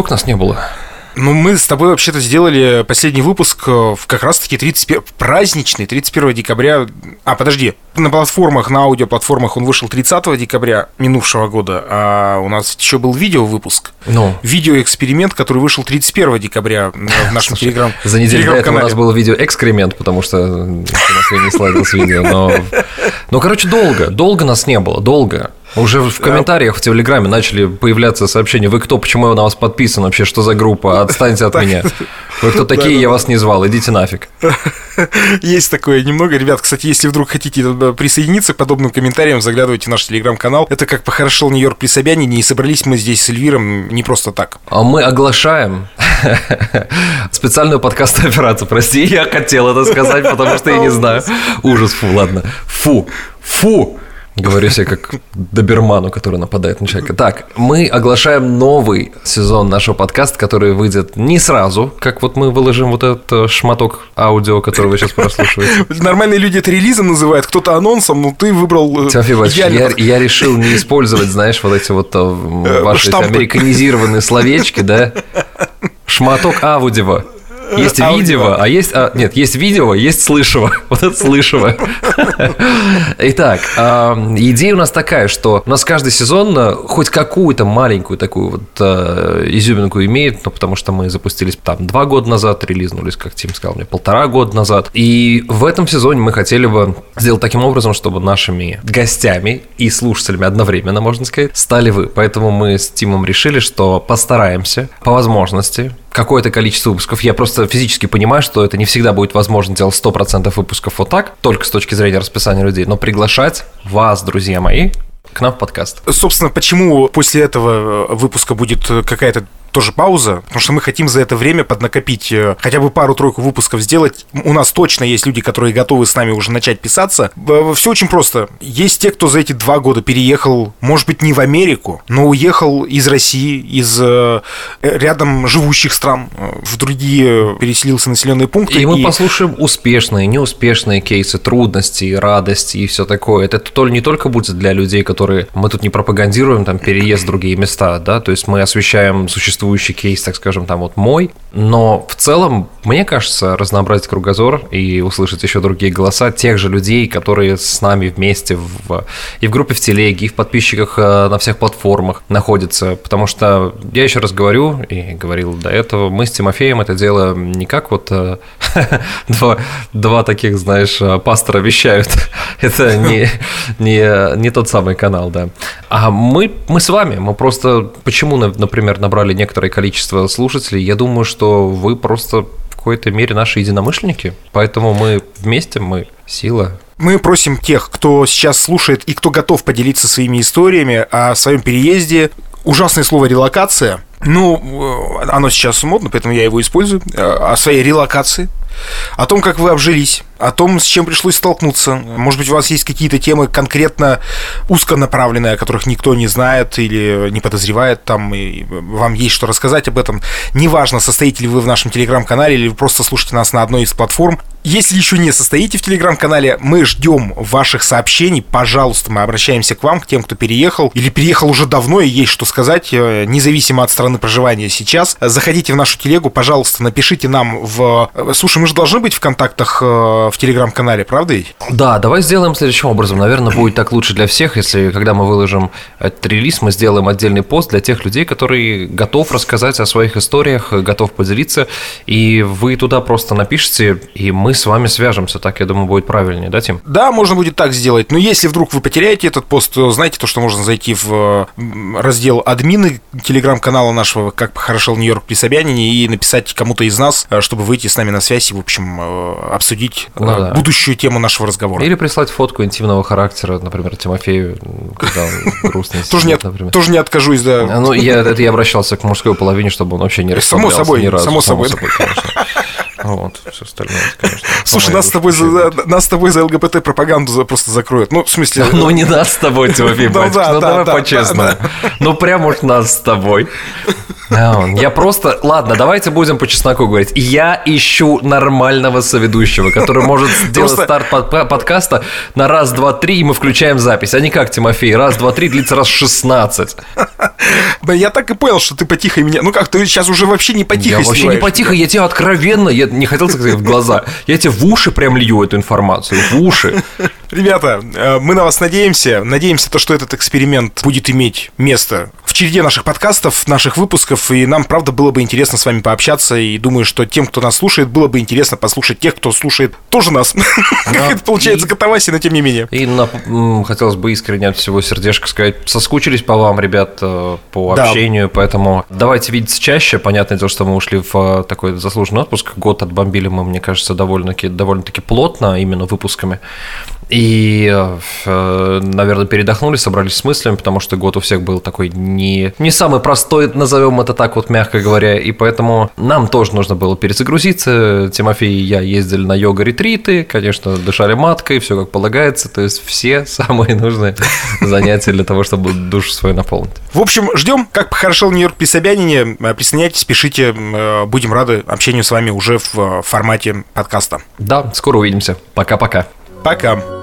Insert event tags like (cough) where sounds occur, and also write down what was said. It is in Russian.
сколько нас не было? Ну, мы с тобой вообще-то сделали последний выпуск э, в как раз-таки 31... праздничный, 31 декабря. А, подожди, на платформах, на аудиоплатформах он вышел 30 декабря минувшего года, а у нас еще был видео-выпуск. Ну. Видеоэксперимент, который вышел 31 декабря в нашем телеграм За неделю до этого у нас был видеоэкскремент, потому что Тимофей не сладил видео, но... Ну, короче, долго, долго нас не было, долго. Уже в комментариях в Телеграме начали появляться сообщения, вы кто, почему я на вас подписан вообще, что за группа, отстаньте от меня. Вы кто такие, я вас не звал, идите нафиг. (laughs) Есть такое немного. Ребят, кстати, если вдруг хотите э, присоединиться к подобным комментариям, заглядывайте в наш телеграм-канал. Это как похорошел Нью-Йорк при Собянине, и собрались мы здесь с Эльвиром не просто так. А мы оглашаем (laughs) специальную подкаст-операцию. Прости, я хотел это сказать, потому что я не знаю. Ужас, фу, ладно. Фу, фу. Говорю себе как доберману, который нападает на человека. Так, мы оглашаем новый сезон нашего подкаста, который выйдет не сразу, как вот мы выложим вот этот э, шматок аудио, который вы сейчас прослушиваете. (laughs) Нормальные люди это релизом называют, кто-то анонсом, но ты выбрал э, Тимофей я, я решил не использовать, знаешь, вот эти вот э, ваши американизированные словечки, да? (laughs) Шматок аудио. Есть Аудио. видео, а есть... А, нет, есть видео, есть слышево. (laughs) Вот это слышево. Итак, идея у нас такая, что у нас каждый сезон э, хоть какую-то маленькую такую вот э, изюминку имеет, ну, потому что мы запустились там два года назад, релизнулись, как Тим сказал мне, полтора года назад. И в этом сезоне мы хотели бы сделать таким образом, чтобы нашими гостями и слушателями одновременно, можно сказать, стали вы. Поэтому мы с Тимом решили, что постараемся по возможности какое-то количество выпусков. Я просто физически понимаю, что это не всегда будет возможно делать 100% выпусков вот так, только с точки зрения расписания людей, но приглашать вас, друзья мои, к нам в подкаст. Собственно, почему после этого выпуска будет какая-то тоже пауза, потому что мы хотим за это время поднакопить э, хотя бы пару-тройку выпусков сделать. У нас точно есть люди, которые готовы с нами уже начать писаться. Все очень просто. Есть те, кто за эти два года переехал, может быть, не в Америку, но уехал из России, из э, рядом живущих стран, э, в другие переселился населенные пункты. И мы и... послушаем успешные, неуспешные кейсы, трудности, радости и все такое. Это не только будет для людей, которые мы тут не пропагандируем там переезд в другие места, да, то есть мы освещаем существующие существующий кейс, так скажем, там вот мой. Но в целом, мне кажется, разнообразить кругозор и услышать еще другие голоса тех же людей, которые с нами вместе в, и в группе в телеге, и в подписчиках э, на всех платформах находятся. Потому что я еще раз говорю, и говорил до этого, мы с Тимофеем это дело не как вот э, (laughs) (laughs) два, два таких, знаешь, э, пастора вещают. (laughs) это не, не, не тот самый канал, да. А мы, мы с вами, мы просто, почему, например, набрали некоторое количество слушателей, я думаю, что вы просто в какой-то мере наши единомышленники, поэтому мы вместе, мы сила. Мы просим тех, кто сейчас слушает и кто готов поделиться своими историями о своем переезде. Ужасное слово релокация. Ну, э, оно сейчас модно, поэтому я его использую. Э, о своей релокации о том, как вы обжились, о том, с чем пришлось столкнуться. Может быть, у вас есть какие-то темы конкретно узконаправленные, о которых никто не знает или не подозревает там, и вам есть что рассказать об этом. Неважно, состоите ли вы в нашем телеграм-канале или вы просто слушаете нас на одной из платформ. Если еще не состоите в телеграм-канале, мы ждем ваших сообщений. Пожалуйста, мы обращаемся к вам, к тем, кто переехал или переехал уже давно и есть что сказать, э, независимо от страны проживания сейчас. Заходите в нашу телегу, пожалуйста, напишите нам в... Слушай, мы же должны быть в контактах э, в телеграм-канале, правда ведь? Да, давай сделаем следующим образом. Наверное, будет так лучше для всех, если когда мы выложим этот релиз, мы сделаем отдельный пост для тех людей, которые готов рассказать о своих историях, готов поделиться, и вы туда просто напишите, и мы с вами свяжемся. Так, я думаю, будет правильнее, да, Тим? Да, можно будет так сделать. Но если вдруг вы потеряете этот пост, то знаете то, что можно зайти в раздел админы телеграм-канала нашего «Как похорошел Нью-Йорк при Собянине» и написать кому-то из нас, э, чтобы выйти с нами на связь и, в общем, э, обсудить ну, да. будущую тему нашего разговора. Или прислать фотку интимного характера, например, Тимофею, когда он грустный. Тоже не, например. тоже не откажусь, да. Ну, я, это я обращался к мужской половине, чтобы он вообще не Само собой, ни разу. Само собой. Само собой конечно. Вот, все остальное, конечно. Слушай, нас с, тобой за, нас с тобой за ЛГБТ-пропаганду просто закроют. Ну, в смысле... (laughs) Ну, не нас с тобой, Тимофей ну, ну, давай по-честному. Ну, прям уж нас с тобой. Я просто... Ладно, давайте будем по чесноку говорить. Я ищу нормального соведущего, который может (laughs) сделать старт подкаста на раз, два, три, и мы включаем запись. А не как Тимофей. Раз, два, три длится раз 16. (laughs) Я так и понял, что ты потихо меня... Ну как, ты сейчас уже вообще не потихо Я вообще не потихо, я тебе откровенно, я не хотел сказать в глаза, я тебе в уши прям лью эту информацию, в уши. Ребята, э, мы на вас надеемся. Надеемся, то, что этот эксперимент будет иметь место череде наших подкастов, наших выпусков. И нам, правда, было бы интересно с вами пообщаться. И думаю, что тем, кто нас слушает, было бы интересно послушать тех, кто слушает тоже нас. (laughs) Как это получается катаваси, но тем не менее. И хотелось бы искренне от всего сердечка сказать, соскучились по вам, ребят, э, по общению, поэтому давайте видеться чаще. Понятное дело, что мы ушли в э, такой заслуженный отпуск. Год отбомбили мы, мне кажется, довольно-таки довольно плотно, именно выпусками. И, э, наверное, передохнули, собрались с мыслями, потому что год у всех был такой не, не самый простой, назовем это так вот, мягко говоря. И поэтому нам тоже нужно было перезагрузиться. Тимофей и я ездили на йога-ретриты, конечно, дышали маткой, все как полагается. То есть все (laughs) самые нужные занятия для того, чтобы душу свою наполнить. В общем, ждем, как похорошел Нью-Йорк при Собянине. Присоединяйтесь, пишите. Э, будем рады общению с вами уже в формате подкаста. Да, скоро увидимся. Пока-пока. Пока.